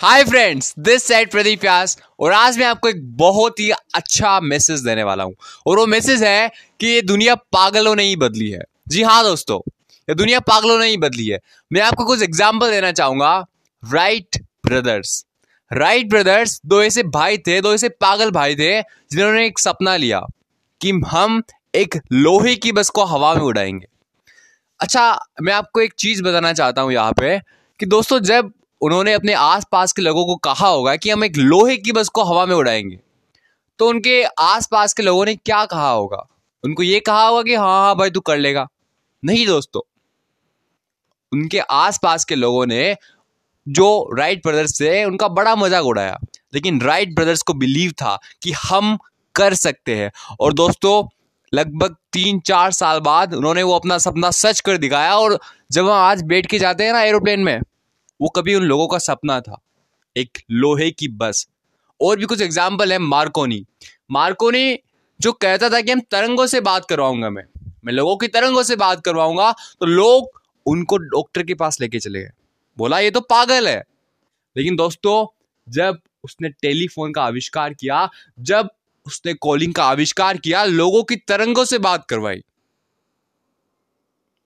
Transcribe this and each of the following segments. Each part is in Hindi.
Hi friends this side Pradeep Vyas और आज मैं आपको एक बहुत ही अच्छा मैसेज देने वाला हूँ। और वो मैसेज है कि ये दुनिया पागलों ने ही बदली है। जी हाँ दोस्तों, ये दुनिया पागलों ने ही बदली है। मैं आपको कुछ एग्ज़ाम्पल देना चाहूँगा। राइट ब्रदर्स राइट ब्रदर्स दो ऐसे भाई थे, दो ऐसे पागल भाई थे, जिन्होंने एक सपना लिया कि हम एक लोहे की बस को हवा में उड़ाएँगे। अच्छा मैं आपको एक चीज़ बताना चाहता हूँ यहाँ पे कि दोस्तों जब उन्होंने अपने आसपास के लोगों को कहा होगा कि हम एक लोहे की बस को हवा में उड़ाएँगे। तो उनके आसपास के लोगों ने क्या कहा होगा? उनको ये कहा होगा कि हाँ हाँ भाई, तू कर लेगा। नहीं दोस्तों, उनके आसपास के लोगों ने जो राइट ब्रदर्स थे, उनका बड़ा मज़ाक उड़ाया। लेकिन राइट ब्रदर्स को बिलीव था कि हम कर सकते हैं। और दोस्तों, लगभग तीन चार साल बाद उन्होंने वो अपना सपना सच कर दिखाया। और जब हम आज बैठ के जाते हैं ना एरोप्लेन में वो कभी उन लोगों का सपना था। एक लोहे की बस। और भी कुछ एग्ज़ाम्पल है मार्कोनी। मार्कोनी जो कहता था कि हम तरंगों से बात करवाऊँगा मैं। मैं लोगों की तरंगों से बात करवाऊँगा तो लोग उनको डॉक्टर के पास लेके चले गए। बोला, ये तो पागल है। लेकिन दोस्तों, जब उसने टेलीफोन का आविष्कार किया, जब उसने कॉलिंग का आविष्कार किया, लोगों की तरंगों से बात करवाई।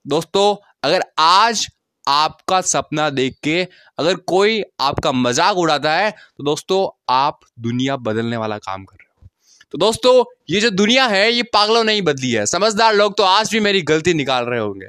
दोस्तों, अगर आज आपका सपना देख के अगर कोई आपका मज़ाक उड़ाता है तो दोस्तों आप दुनिया बदलने वाला काम कर रहे हो। तो दोस्तों, ये जो दुनिया है, ये पागलों नहीं बदली है। समझदार लोग तो आज भी मेरी गलती निकाल रहे होंगे।